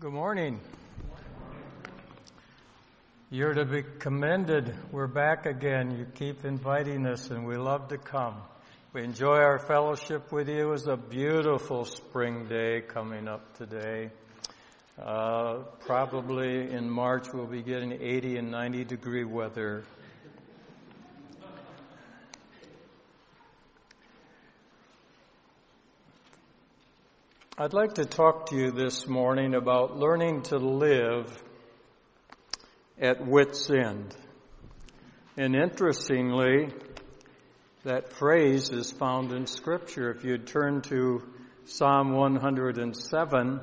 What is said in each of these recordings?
Good morning. You're to be commended. We're back again. You keep inviting us, and we love to come. We enjoy our fellowship with you. It was a beautiful spring day coming up today. Uh, probably in March we'll be getting 80 and 90 degree weather. I'd like to talk to you this morning about learning to live at wit's end. And interestingly, that phrase is found in Scripture. If you'd turn to Psalm 107,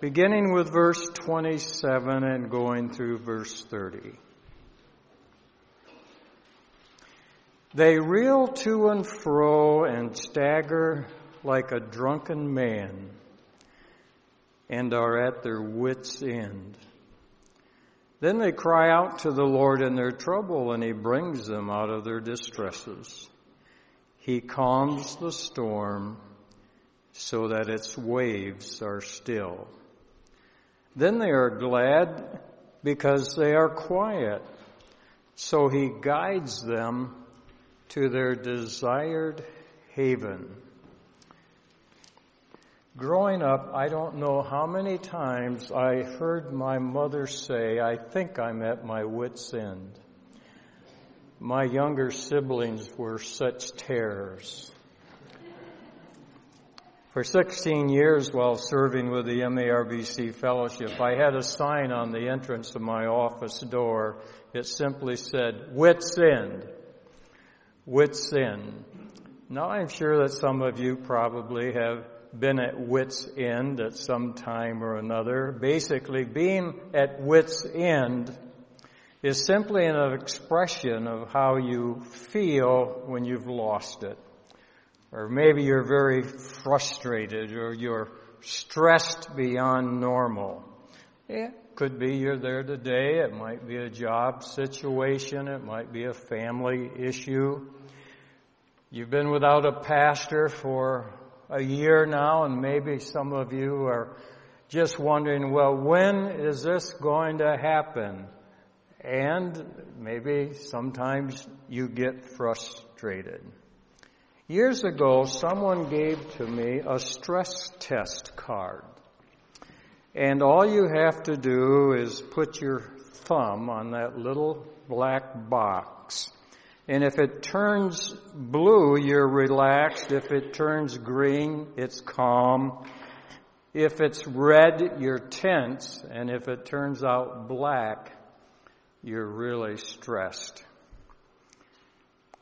beginning with verse 27 and going through verse 30. They reel to and fro and stagger like a drunken man and are at their wits' end. Then they cry out to the Lord in their trouble, and He brings them out of their distresses. He calms the storm so that its waves are still. Then they are glad because they are quiet. So He guides them to their desired haven. Growing up, I don't know how many times I heard my mother say, I think I'm at my wit's end. My younger siblings were such terrors. For 16 years while serving with the MARBC Fellowship, I had a sign on the entrance of my office door. It simply said, Wits End. Wits End. Now I'm sure that some of you probably have been at wit's end at some time or another. Basically, being at wit's end is simply an expression of how you feel when you've lost it. Or maybe you're very frustrated or you're stressed beyond normal. It could be you're there today. It might be a job situation. It might be a family issue. You've been without a pastor for a year now, and maybe some of you are just wondering, well, when is this going to happen? And maybe sometimes you get frustrated. Years ago, someone gave to me a stress test card. And all you have to do is put your thumb on that little black box and if it turns blue, you're relaxed. If it turns green, it's calm. If it's red, you're tense. And if it turns out black, you're really stressed.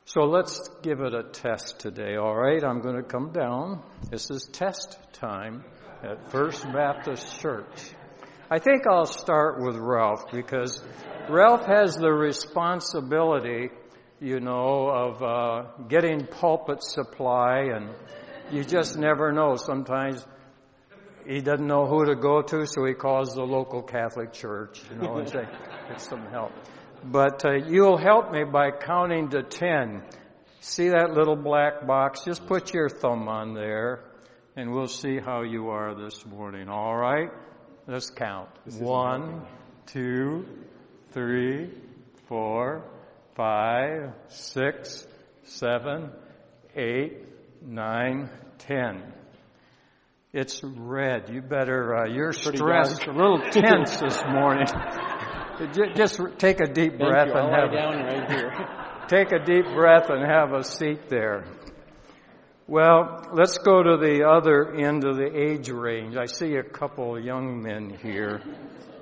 So let's give it a test today, alright? I'm going to come down. This is test time at First Baptist Church. I think I'll start with Ralph because Ralph has the responsibility you know, of uh, getting pulpit supply, and you just never know. Sometimes he doesn't know who to go to, so he calls the local Catholic church, you know, and say, get some help. But uh, you'll help me by counting to ten. See that little black box? Just put your thumb on there, and we'll see how you are this morning. All right? Let's count. One, two, three, four, five, six, seven, eight, nine, ten. It's red. You better, uh, you're Pretty stressed, a little tense this morning. Just take a deep Thank breath you. and I'll have down right here. take a deep breath and have a seat there. Well, let's go to the other end of the age range. I see a couple young men here.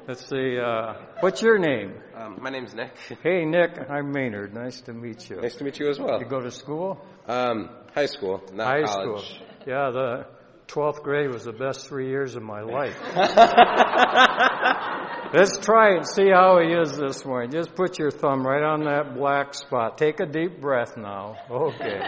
Let's see, uh, what's your name? Um, my name's Nick. Hey, Nick. I'm Maynard. Nice to meet you. Nice to meet you as well. You go to school? Um, high school, not High college. school. Yeah, the 12th grade was the best three years of my life. Let's try and see how he is this morning. Just put your thumb right on that black spot. Take a deep breath now. Okay.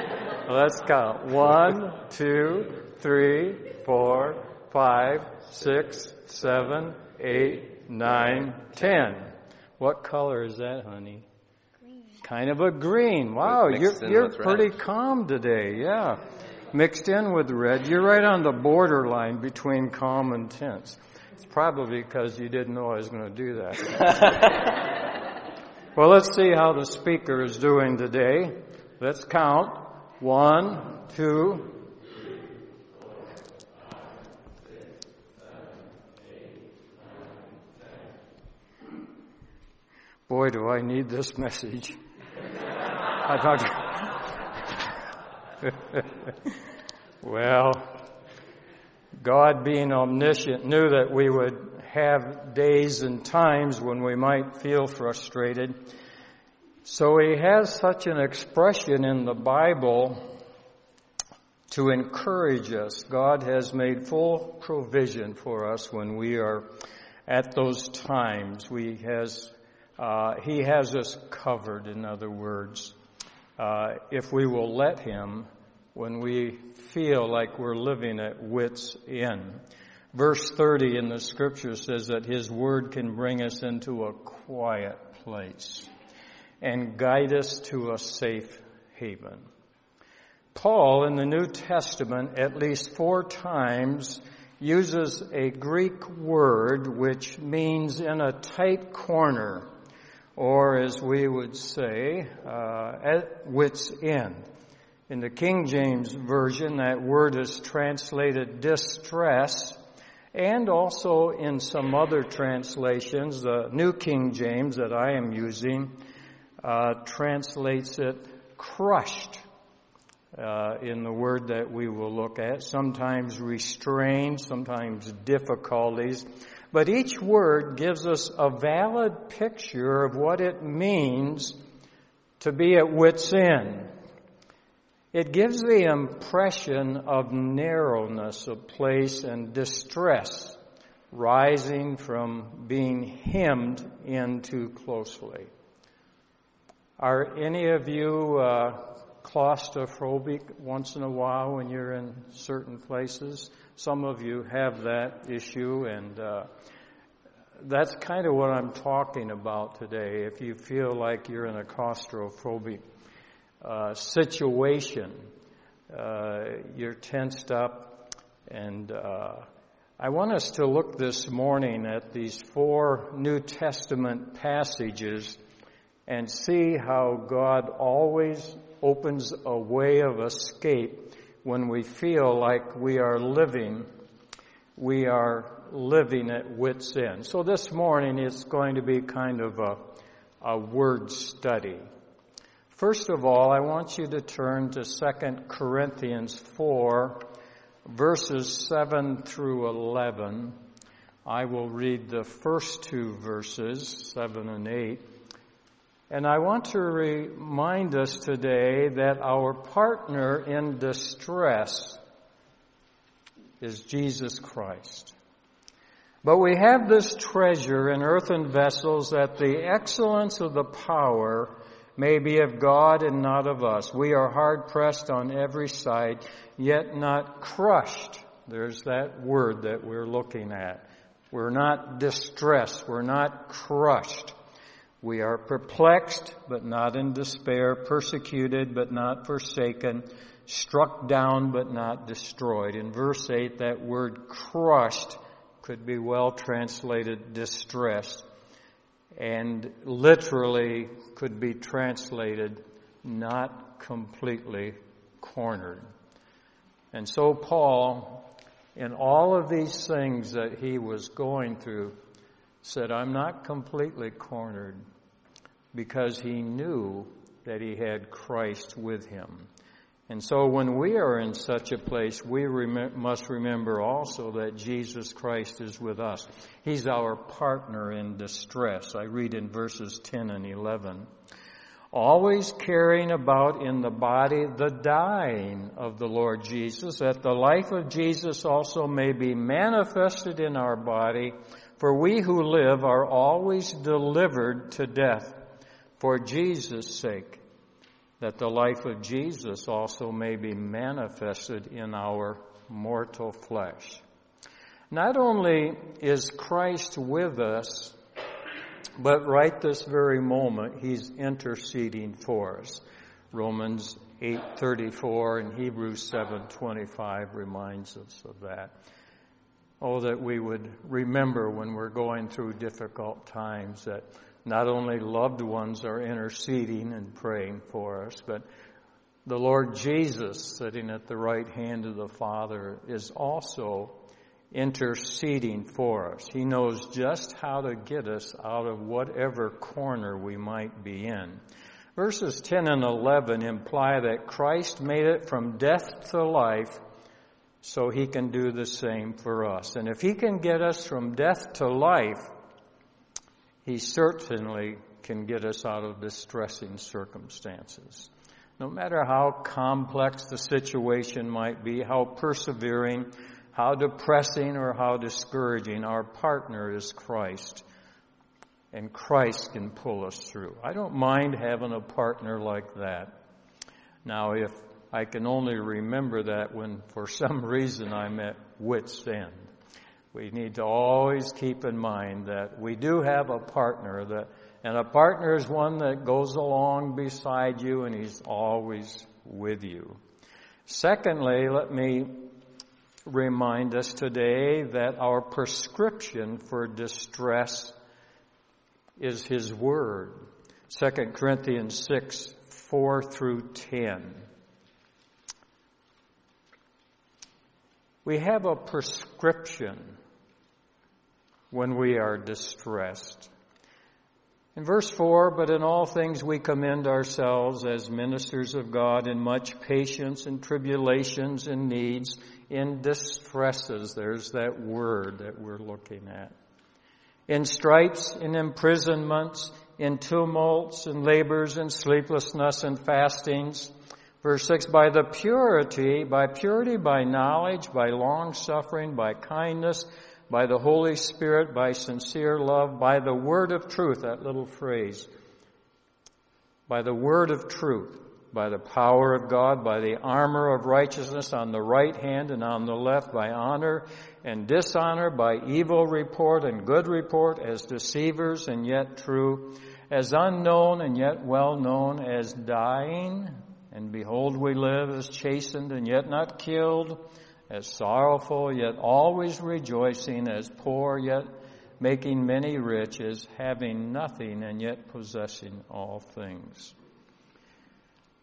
Let's count. One, two, three, four, five, six, seven, eight, nine, ten. What color is that, honey? Green. Kind of a green. Wow, you're, you're with red. pretty calm today. Yeah. mixed in with red. You're right on the borderline between calm and tense. It's probably because you didn't know I was going to do that. well, let's see how the speaker is doing today. Let's count. One, two, Boy, do I need this message. Well, God being omniscient knew that we would have days and times when we might feel frustrated. So he has such an expression in the Bible to encourage us. God has made full provision for us when we are at those times. We has uh, he has us covered, in other words, uh, if we will let Him when we feel like we're living at wit's end. Verse 30 in the scripture says that His Word can bring us into a quiet place and guide us to a safe haven. Paul in the New Testament at least four times uses a Greek word which means in a tight corner or as we would say, uh, at wit's end. In the King James Version, that word is translated distress, and also in some other translations, the New King James that I am using uh, translates it crushed. Uh, in the word that we will look at, sometimes restrained, sometimes difficulties, but each word gives us a valid picture of what it means to be at wit's end. It gives the impression of narrowness of place and distress rising from being hemmed in too closely. Are any of you uh, claustrophobic once in a while when you're in certain places? Some of you have that issue, and uh, that's kind of what I'm talking about today. If you feel like you're in a claustrophobic uh, situation, uh, you're tensed up, and uh, I want us to look this morning at these four New Testament passages and see how God always opens a way of escape when we feel like we are living, we are living at wit's end. So this morning it's going to be kind of a, a word study. First of all, I want you to turn to 2 Corinthians 4, verses 7 through 11. I will read the first two verses, 7 and 8. And I want to remind us today that our partner in distress is Jesus Christ. But we have this treasure in earthen vessels that the excellence of the power may be of God and not of us. We are hard pressed on every side, yet not crushed. There's that word that we're looking at. We're not distressed. We're not crushed. We are perplexed, but not in despair, persecuted, but not forsaken, struck down, but not destroyed. In verse 8, that word crushed could be well translated distressed, and literally could be translated not completely cornered. And so Paul, in all of these things that he was going through, said, I'm not completely cornered because he knew that he had Christ with him. And so when we are in such a place, we rem- must remember also that Jesus Christ is with us. He's our partner in distress. I read in verses 10 and 11. Always carrying about in the body the dying of the Lord Jesus, that the life of Jesus also may be manifested in our body, for we who live are always delivered to death for Jesus' sake, that the life of Jesus also may be manifested in our mortal flesh. Not only is Christ with us, but right this very moment, He's interceding for us. Romans 8:34 and Hebrews 7:25 reminds us of that. Oh, that we would remember when we're going through difficult times that not only loved ones are interceding and praying for us, but the Lord Jesus, sitting at the right hand of the Father, is also interceding for us. He knows just how to get us out of whatever corner we might be in. Verses 10 and 11 imply that Christ made it from death to life so he can do the same for us. And if he can get us from death to life, he certainly can get us out of distressing circumstances. No matter how complex the situation might be, how persevering, how depressing, or how discouraging, our partner is Christ. And Christ can pull us through. I don't mind having a partner like that. Now, if I can only remember that when for some reason I'm at wit's end. We need to always keep in mind that we do have a partner that, and a partner is one that goes along beside you and he's always with you. Secondly, let me remind us today that our prescription for distress is His Word. 2 Corinthians 6, 4 through 10. We have a prescription when we are distressed. In verse 4, but in all things we commend ourselves as ministers of God in much patience and tribulations and needs, in distresses. There's that word that we're looking at. In stripes, in imprisonments, in tumults and labors and sleeplessness and fastings, Verse 6, by the purity, by purity, by knowledge, by long suffering, by kindness, by the Holy Spirit, by sincere love, by the word of truth, that little phrase, by the word of truth, by the power of God, by the armor of righteousness on the right hand and on the left, by honor and dishonor, by evil report and good report, as deceivers and yet true, as unknown and yet well known, as dying and behold, we live as chastened and yet not killed, as sorrowful yet always rejoicing, as poor yet making many rich, as having nothing and yet possessing all things.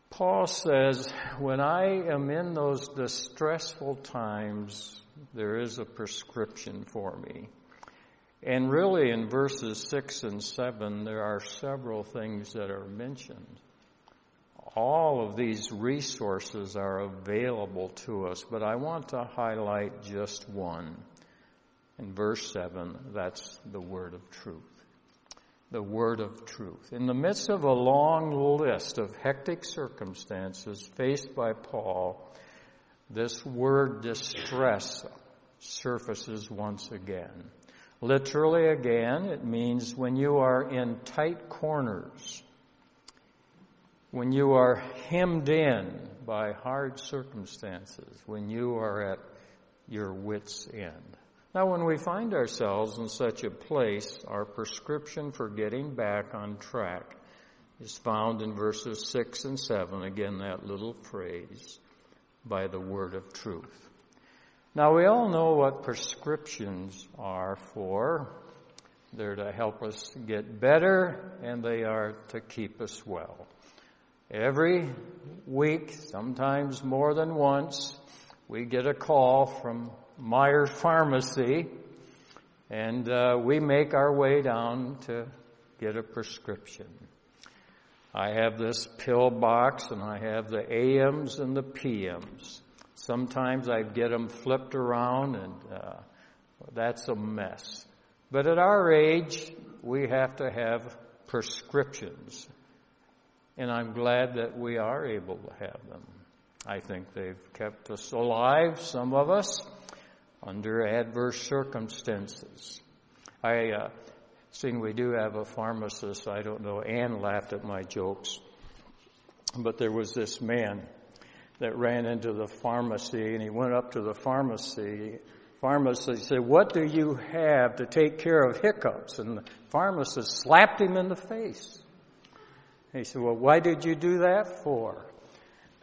Paul says, when I am in those distressful times, there is a prescription for me. And really in verses 6 and 7, there are several things that are mentioned all of these resources are available to us, but I want to highlight just one. In verse 7, that's the word of truth. The word of truth. In the midst of a long list of hectic circumstances faced by Paul, this word distress surfaces once again. Literally again, it means when you are in tight corners when you are hemmed in by hard circumstances, when you are at your wits' end. Now, when we find ourselves in such a place, our prescription for getting back on track is found in verses 6 and 7. Again, that little phrase, by the word of truth. Now, we all know what prescriptions are for. They're to help us get better, and they are to keep us well. Every week, sometimes more than once, we get a call from Meijer Pharmacy and uh, we make our way down to get a prescription. I have this pill box and I have the AMs and the PMs. Sometimes I get them flipped around and uh, that's a mess. But at our age, we have to have prescriptions and I'm glad that we are able to have them. I think they've kept us alive, some of us, under adverse circumstances. I, uh, seeing we do have a pharmacist, I don't know, Anne laughed at my jokes, but there was this man that ran into the pharmacy and he went up to the pharmacy pharmacist said, what do you have to take care of hiccups? And the pharmacist slapped him in the face. He said, Well, why did you do that for?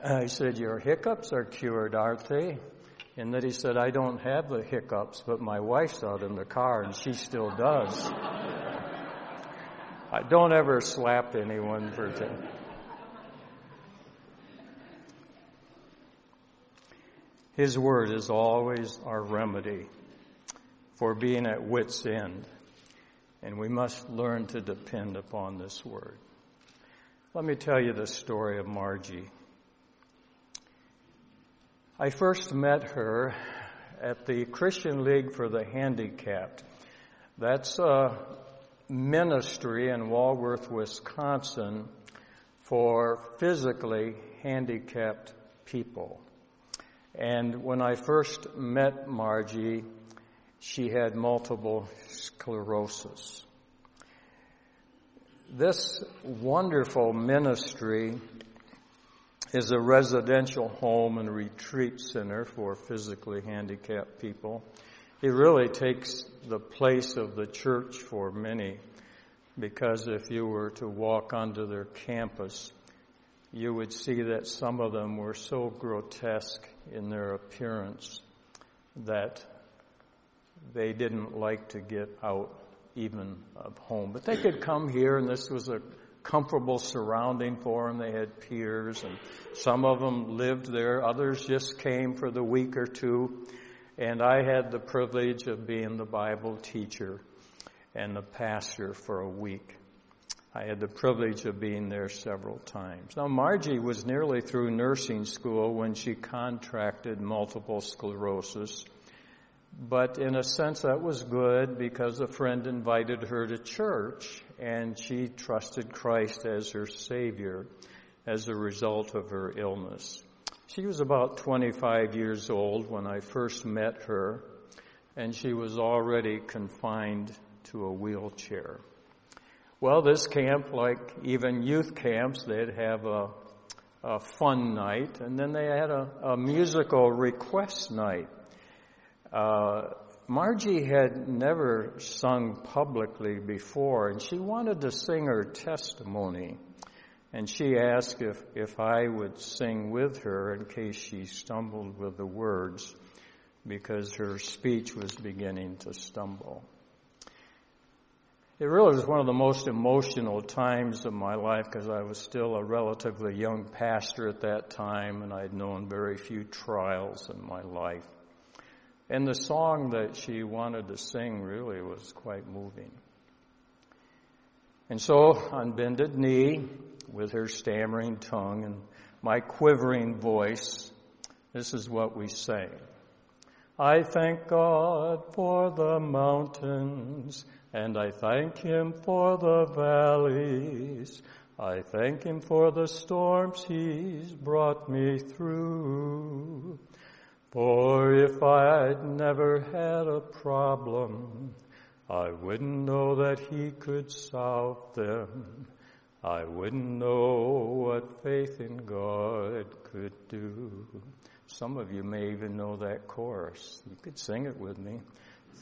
Uh, I said, Your hiccups are cured, aren't they? And then he said, I don't have the hiccups, but my wife's out in the car and she still does. I don't ever slap anyone for that. His word is always our remedy for being at wit's end, and we must learn to depend upon this word. Let me tell you the story of Margie. I first met her at the Christian League for the Handicapped. That's a ministry in Walworth, Wisconsin for physically handicapped people. And when I first met Margie, she had multiple sclerosis. This wonderful ministry is a residential home and retreat center for physically handicapped people. It really takes the place of the church for many because if you were to walk onto their campus, you would see that some of them were so grotesque in their appearance that they didn't like to get out even of home. But they could come here and this was a comfortable surrounding for them. They had peers and some of them lived there. Others just came for the week or two. And I had the privilege of being the Bible teacher and the pastor for a week. I had the privilege of being there several times. Now, Margie was nearly through nursing school when she contracted multiple sclerosis. But in a sense, that was good because a friend invited her to church and she trusted Christ as her Savior as a result of her illness. She was about 25 years old when I first met her, and she was already confined to a wheelchair. Well, this camp, like even youth camps, they'd have a, a fun night, and then they had a, a musical request night. Uh, Margie had never sung publicly before, and she wanted to sing her testimony. And she asked if, if I would sing with her in case she stumbled with the words because her speech was beginning to stumble. It really was one of the most emotional times of my life because I was still a relatively young pastor at that time and I'd known very few trials in my life. And the song that she wanted to sing really was quite moving. And so, on bended knee, with her stammering tongue and my quivering voice, this is what we say. I thank God for the mountains, and I thank Him for the valleys. I thank Him for the storms He's brought me through. For if I'd never had a problem, I wouldn't know that He could solve them. I wouldn't know what faith in God could do. Some of you may even know that chorus. You could sing it with me.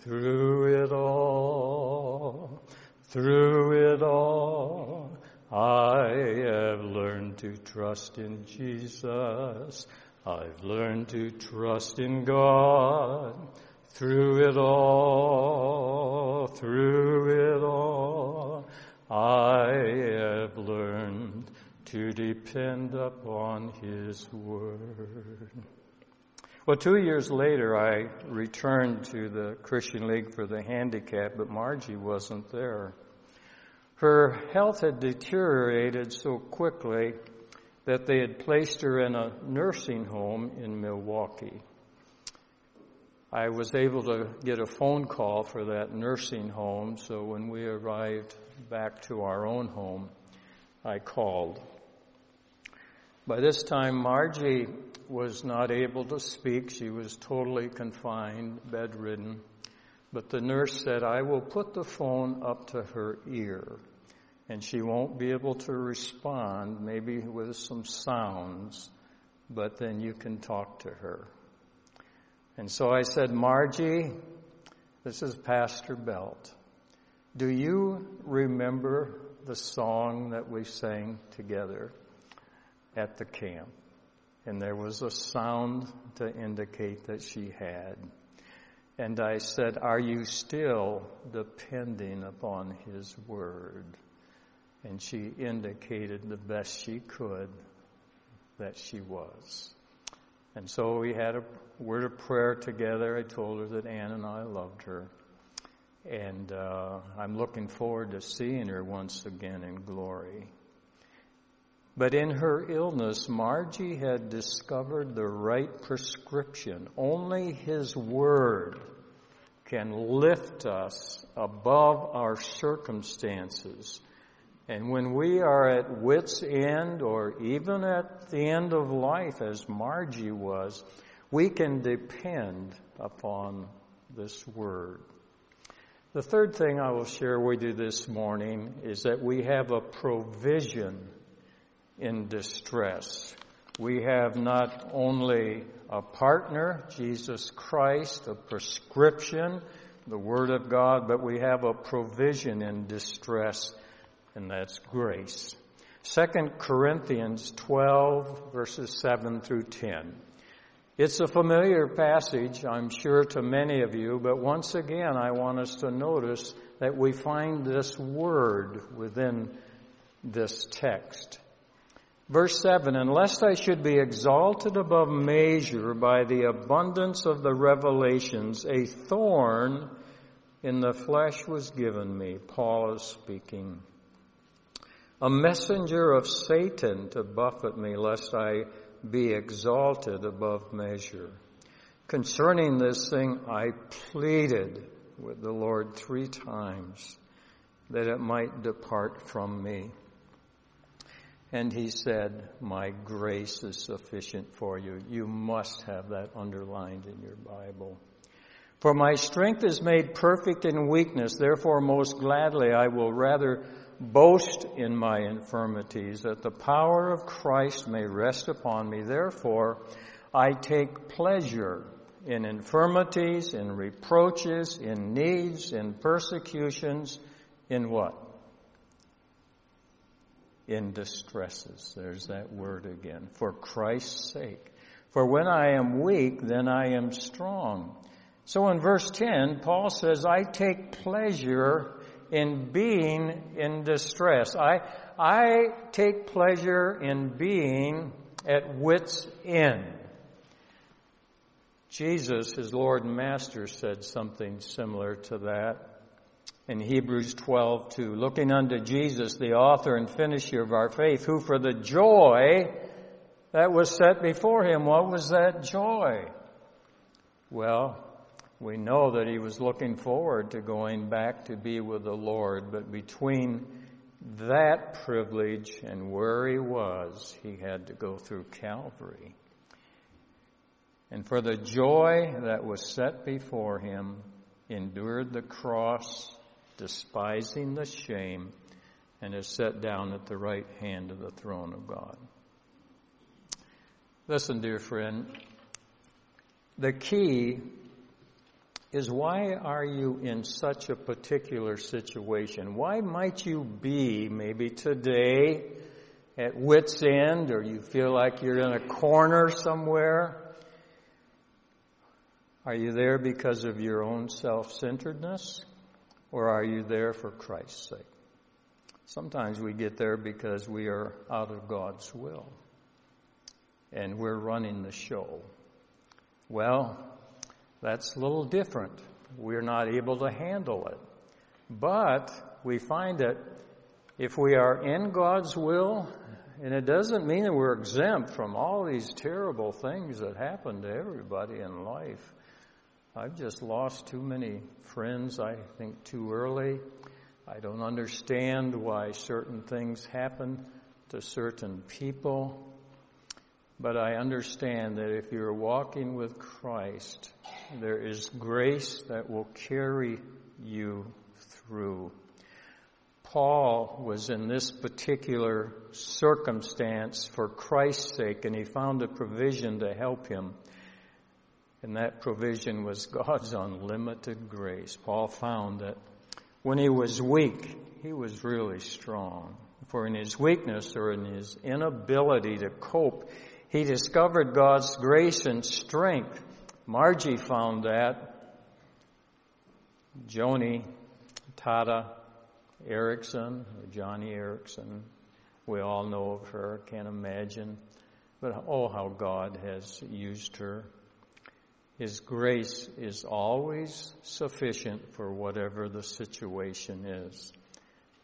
Through it all, through it all, I have learned to trust in Jesus. I've learned to trust in God. Through it all, through it all, I have learned to depend upon His Word. Well, two years later, I returned to the Christian League for the Handicapped, but Margie wasn't there. Her health had deteriorated so quickly that they had placed her in a nursing home in Milwaukee. I was able to get a phone call for that nursing home, so when we arrived back to our own home, I called. By this time, Margie was not able to speak. She was totally confined, bedridden. But the nurse said, I will put the phone up to her ear and she won't be able to respond, maybe with some sounds, but then you can talk to her. And so I said, Margie, this is Pastor Belt. Do you remember the song that we sang together at the camp? And there was a sound to indicate that she had. And I said, Are you still depending upon His Word? And she indicated the best she could that she was. And so we had a word of prayer together. I told her that Ann and I loved her. And uh, I'm looking forward to seeing her once again in glory. But in her illness, Margie had discovered the right prescription. Only His Word can lift us above our circumstances. And when we are at wit's end or even at the end of life, as Margie was, we can depend upon this word. The third thing I will share with you this morning is that we have a provision in distress. We have not only a partner, Jesus Christ, a prescription, the Word of God, but we have a provision in distress, and that's grace. 2 Corinthians 12 verses 7 through 10. It's a familiar passage, I'm sure, to many of you, but once again, I want us to notice that we find this word within this text. Verse 7, and lest I should be exalted above measure by the abundance of the revelations, a thorn in the flesh was given me. Paul is speaking. A messenger of Satan to buffet me, lest I be exalted above measure. Concerning this thing, I pleaded with the Lord three times that it might depart from me. And he said, My grace is sufficient for you. You must have that underlined in your Bible. For my strength is made perfect in weakness. Therefore, most gladly, I will rather boast in my infirmities, that the power of Christ may rest upon me. Therefore, I take pleasure in infirmities, in reproaches, in needs, in persecutions, in what? in distresses. There's that word again. For Christ's sake. For when I am weak, then I am strong. So in verse 10, Paul says, I take pleasure in being in distress. I, I take pleasure in being at wit's end. Jesus, his Lord and Master, said something similar to that in Hebrews 12, 2. Looking unto Jesus, the author and finisher of our faith, who for the joy that was set before him, what was that joy? Well, we know that he was looking forward to going back to be with the Lord, but between that privilege and where he was, he had to go through Calvary. And for the joy that was set before him, endured the cross despising the shame, and is set down at the right hand of the throne of God. Listen, dear friend, the key is why are you in such a particular situation? Why might you be maybe today at wit's end or you feel like you're in a corner somewhere? Are you there because of your own self-centeredness? Or are you there for Christ's sake? Sometimes we get there because we are out of God's will and we're running the show. Well, that's a little different. We're not able to handle it. But we find that if we are in God's will, and it doesn't mean that we're exempt from all these terrible things that happen to everybody in life. I've just lost too many friends, I think, too early. I don't understand why certain things happen to certain people. But I understand that if you're walking with Christ, there is grace that will carry you through. Paul was in this particular circumstance for Christ's sake, and he found a provision to help him. And that provision was God's unlimited grace. Paul found that when he was weak, he was really strong. For in his weakness or in his inability to cope, He discovered God's grace and strength. Margie found that. Joni, Tada Eareckson, Joni Eareckson, we all know of her, can't imagine. But oh, how God has used her. His grace is always sufficient for whatever the situation is.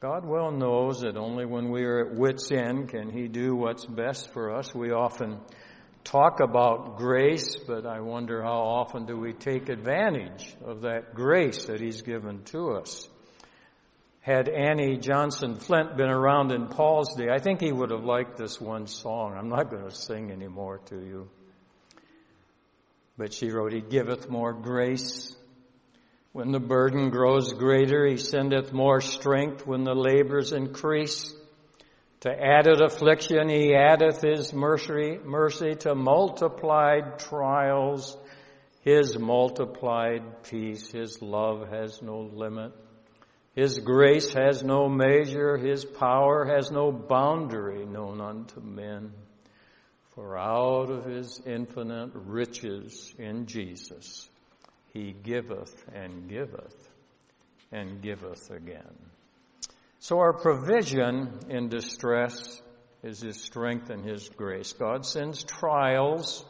God well knows that only when we are at wit's end can He do what's best for us. We often talk about grace, but I wonder how often do we take advantage of that grace that He's given to us. Had Annie Johnson Flint been around in Paul's day, I think he would have liked this one song. I'm not going to sing anymore to you. But she wrote, He giveth more grace. When the burden grows greater, He sendeth more strength when the labors increase. To added affliction, He addeth His mercy, mercy to multiplied trials. His multiplied peace, His love has no limit. His grace has no measure, His power has no boundary known unto men. For out of his infinite riches in Jesus, he giveth and giveth and giveth again. So our provision in distress is his strength and his grace. God sends trials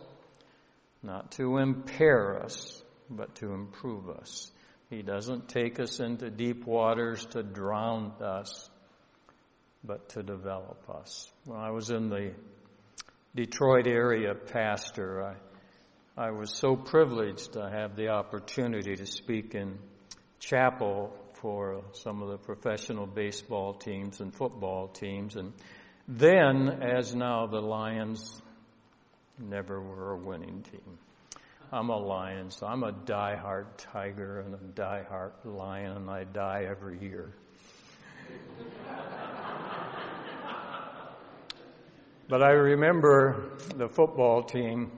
not to impair us, but to improve us. He doesn't take us into deep waters to drown us, but to develop us. When I was in the Detroit area pastor, I, I was so privileged to have the opportunity to speak in chapel for some of the professional baseball teams and football teams. And then, as now, the Lions never were a winning team. I'm a lion, so I'm a die-hard tiger and a die-hard lion, and I die every year. But I remember the football team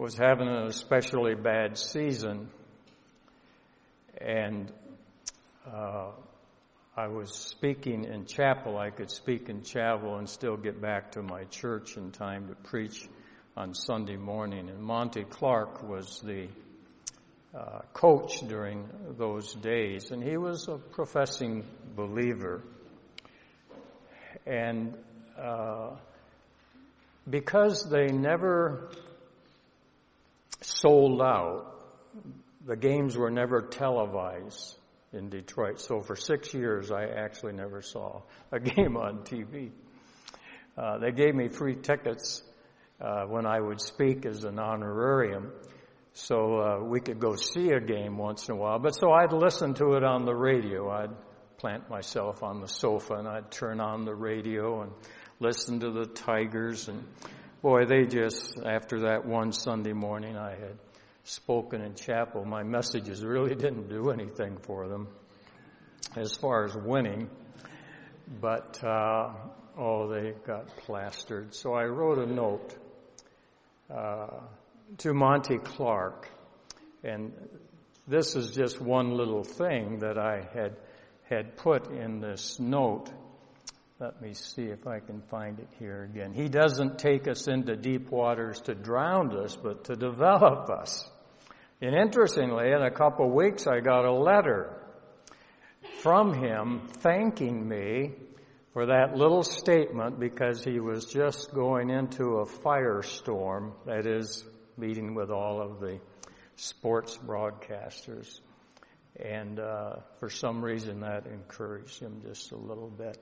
was having an especially bad season, and uh, I was speaking in chapel. I could speak in chapel and still get back to my church in time to preach on Sunday morning. And Monty Clark was the uh, coach during those days, and he was a professing believer. And uh, because they never sold out, the games were never televised in Detroit. So for six years, I actually never saw a game on TV. Uh, they gave me free tickets uh, when I would speak as an honorarium, so uh, we could go see a game once in a while. But so I'd listen to it on the radio. I'd plant myself on the sofa and I'd turn on the radio and listen to the Tigers, and boy, they just, after that one Sunday morning I had spoken in chapel, my messages really didn't do anything for them as far as winning, but, uh, oh, they got plastered. So I wrote a note uh, to Monty Clark, and this is just one little thing that I had had put in this note let me see if I can find it here again. He doesn't take us into deep waters to drown us, but to develop us. And interestingly, in a couple of weeks, I got a letter from him thanking me for that little statement because he was just going into a firestorm, that is, meeting with all of the sports broadcasters. And uh, for some reason, that encouraged him just a little bit.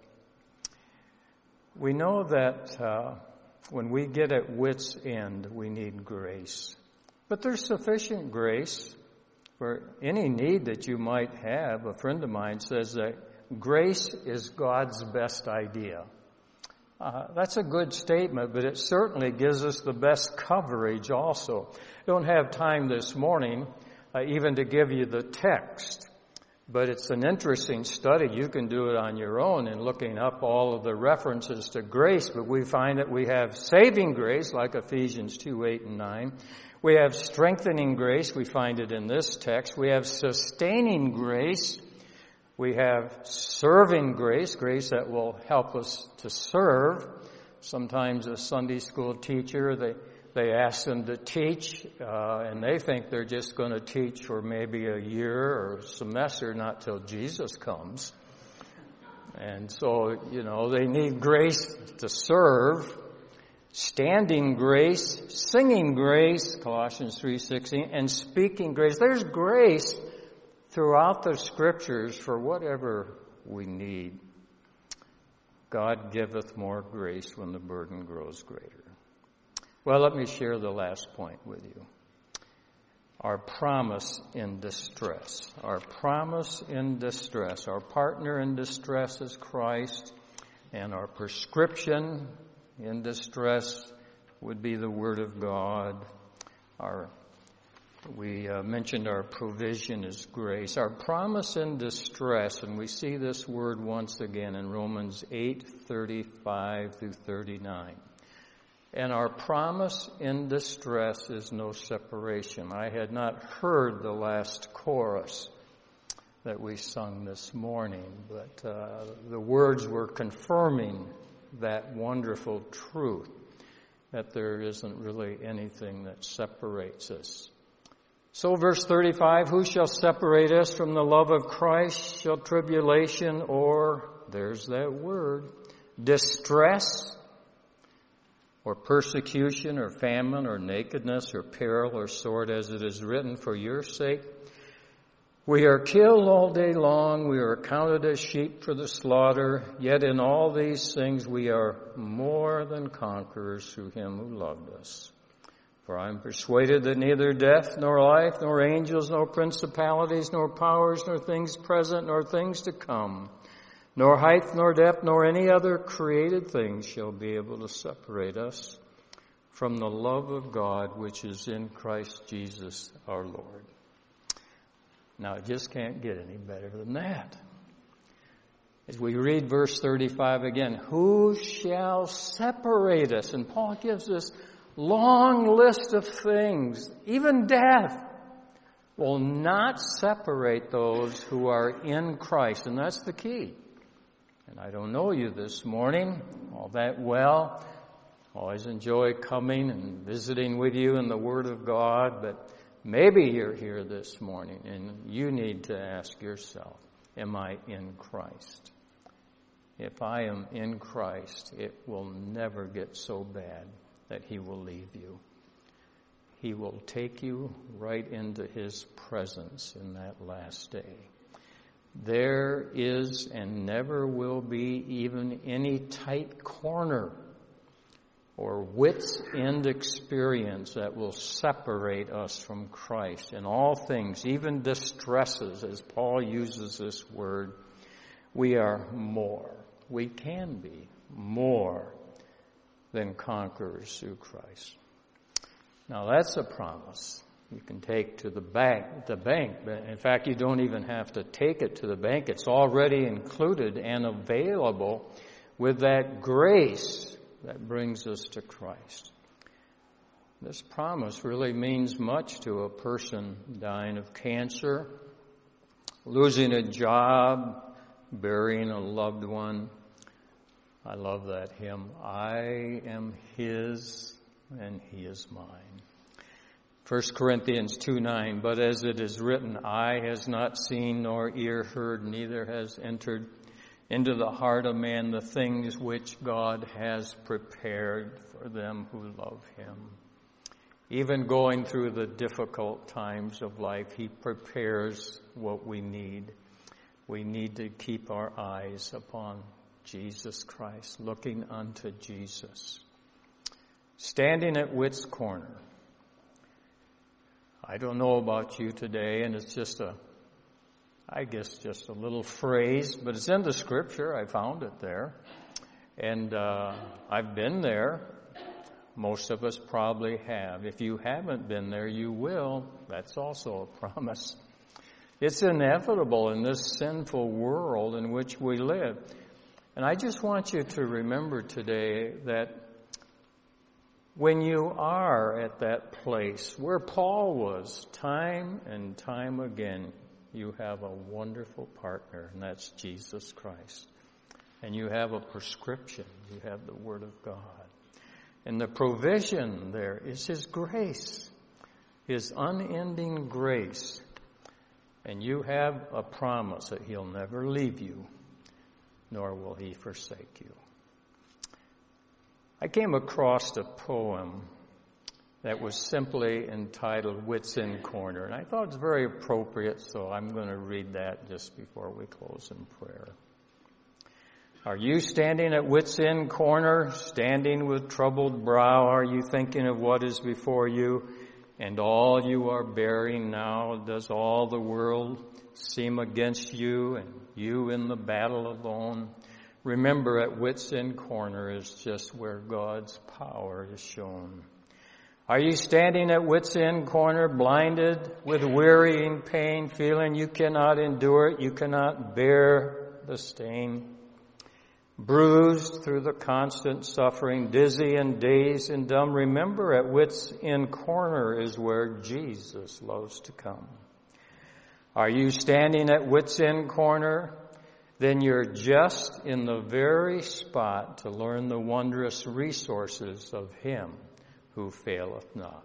We know that uh, when we get at wit's end, we need grace. But there's sufficient grace for any need that you might have. A friend of mine says that grace is God's best idea. Uh, that's a good statement, but it certainly gives us the best coverage also. I don't have time this morning uh, even to give you the text. But it's an interesting study. You can do it on your own in looking up all of the references to grace, but we find that we have saving grace, like Ephesians 2, 8, and 9. We have strengthening grace. We find it in this text. We have sustaining grace. We have serving grace, grace that will help us to serve. sometimes a Sunday school teacher, they, they ask them to teach, uh, and they think they're just going to teach for maybe a year or a semester, not till Jesus comes. And so, you know, they need grace to serve, standing grace, singing grace, Colossians 3:16, and speaking grace. There's grace throughout the scriptures for whatever we need. God giveth more grace when the burden grows greater. Well, let me share the last point with you. Our promise in distress. Our promise in distress. Our partner in distress is Christ, and our prescription in distress would be the Word of God. Our we uh, mentioned our provision is grace. Our promise in distress, and we see this word once again in Romans 8, 35 through 39. And our promise in distress is no separation. I had not heard the last chorus that we sung this morning, but uh, the words were confirming that wonderful truth that there isn't really anything that separates us so verse 35, who shall separate us from the love of Christ? Shall tribulation or, there's that word, distress or persecution or famine or nakedness or peril or sword as it is written for your sake? We are killed all day long. We are counted as sheep for the slaughter. Yet in all these things we are more than conquerors through him who loved us. For I am persuaded that neither death, nor life, nor angels, nor principalities, nor powers, nor things present, nor things to come, nor height, nor depth, nor any other created thing shall be able to separate us from the love of God which is in Christ Jesus our Lord. Now, it just can't get any better than that. As we read verse 35 again, who shall separate us? And Paul gives us long list of things, even death, will not separate those who are in Christ. And that's the key. And I don't know you this morning all that well. Always enjoy coming and visiting with you in the Word of God, but maybe you're here this morning and you need to ask yourself, am I in Christ? If I am in Christ, it will never get so bad that He will leave you. He will take you right into His presence in that last day. There is and never will be even any tight corner or wit's end experience that will separate us from Christ. In all things, even distresses, as Paul uses this word, we are more. We can be more than conquerors through Christ. Now that's a promise you can take to the bank, the bank. In fact, you don't even have to take it to the bank. It's already included and available with that grace that brings us to Christ. This promise really means much to a person dying of cancer, losing a job, burying a loved one, I love that hymn. I am His and He is mine. 1 Corinthians 2 9, but as it is written, eye has not seen nor ear heard, neither has entered into the heart of man the things which God has prepared for them who love Him. Even going through the difficult times of life, He prepares what we need. We need to keep our eyes upon Jesus Christ, looking unto Jesus. Standing at wit's corner. I don't know about you today, and it's just a, I guess just a little phrase, but it's in the scripture. I found it there. And uh, I've been there. Most of us probably have. If you haven't been there, you will. That's also a promise. It's inevitable in this sinful world in which we live. And I just want you to remember today that when you are at that place where Paul was, time and time again, you have a wonderful partner, and that's Jesus Christ. And you have a prescription. You have the Word of God. And the provision there is His grace, His unending grace. And you have a promise that He'll never leave you, nor will He forsake you. I came across a poem that was simply entitled Wits End Corner, and I thought it was very appropriate, so I'm going to read that just before we close in prayer. Are you standing at wits end corner, standing with troubled brow? Are you thinking of what is before you and all you are bearing now? Does all the world seem against you and you in the battle alone? Remember at wits end corner is just where God's power is shown. Are you standing at wits end corner, blinded with wearying pain, feeling you cannot endure it, you cannot bear the stain? Bruised through the constant suffering, dizzy and dazed and dumb, remember at wits end corner is where Jesus loves to come. Are you standing at wits end corner? Then you're just in the very spot to learn the wondrous resources of Him who faileth not.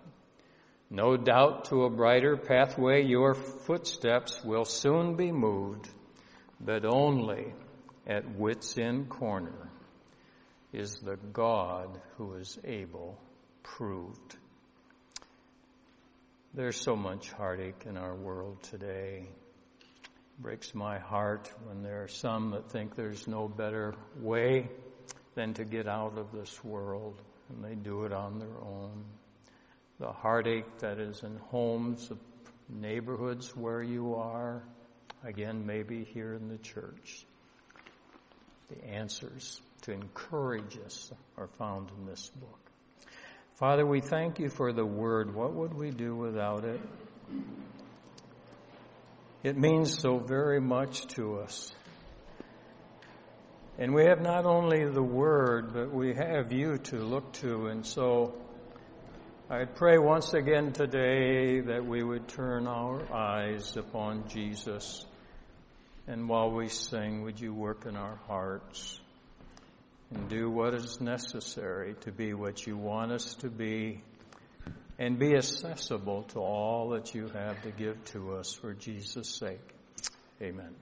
No doubt to a brighter pathway your footsteps will soon be moved, but only at wits end corner is the God who is able proved. There's so much heartache in our world today. Breaks my heart when there are some that think there's no better way than to get out of this world, and they do it on their own. The heartache that is in homes, neighborhoods where you are, again, maybe here in the church. The answers to encourage us are found in this book. Father, we thank you for the word. What would we do without it? It means so very much to us. And we have not only the word, but we have you to look to. And so I pray once again today that we would turn our eyes upon Jesus. And while we sing, would you work in our hearts and do what is necessary to be what you want us to be and be accessible to all that you have to give to us for Jesus' sake. Amen.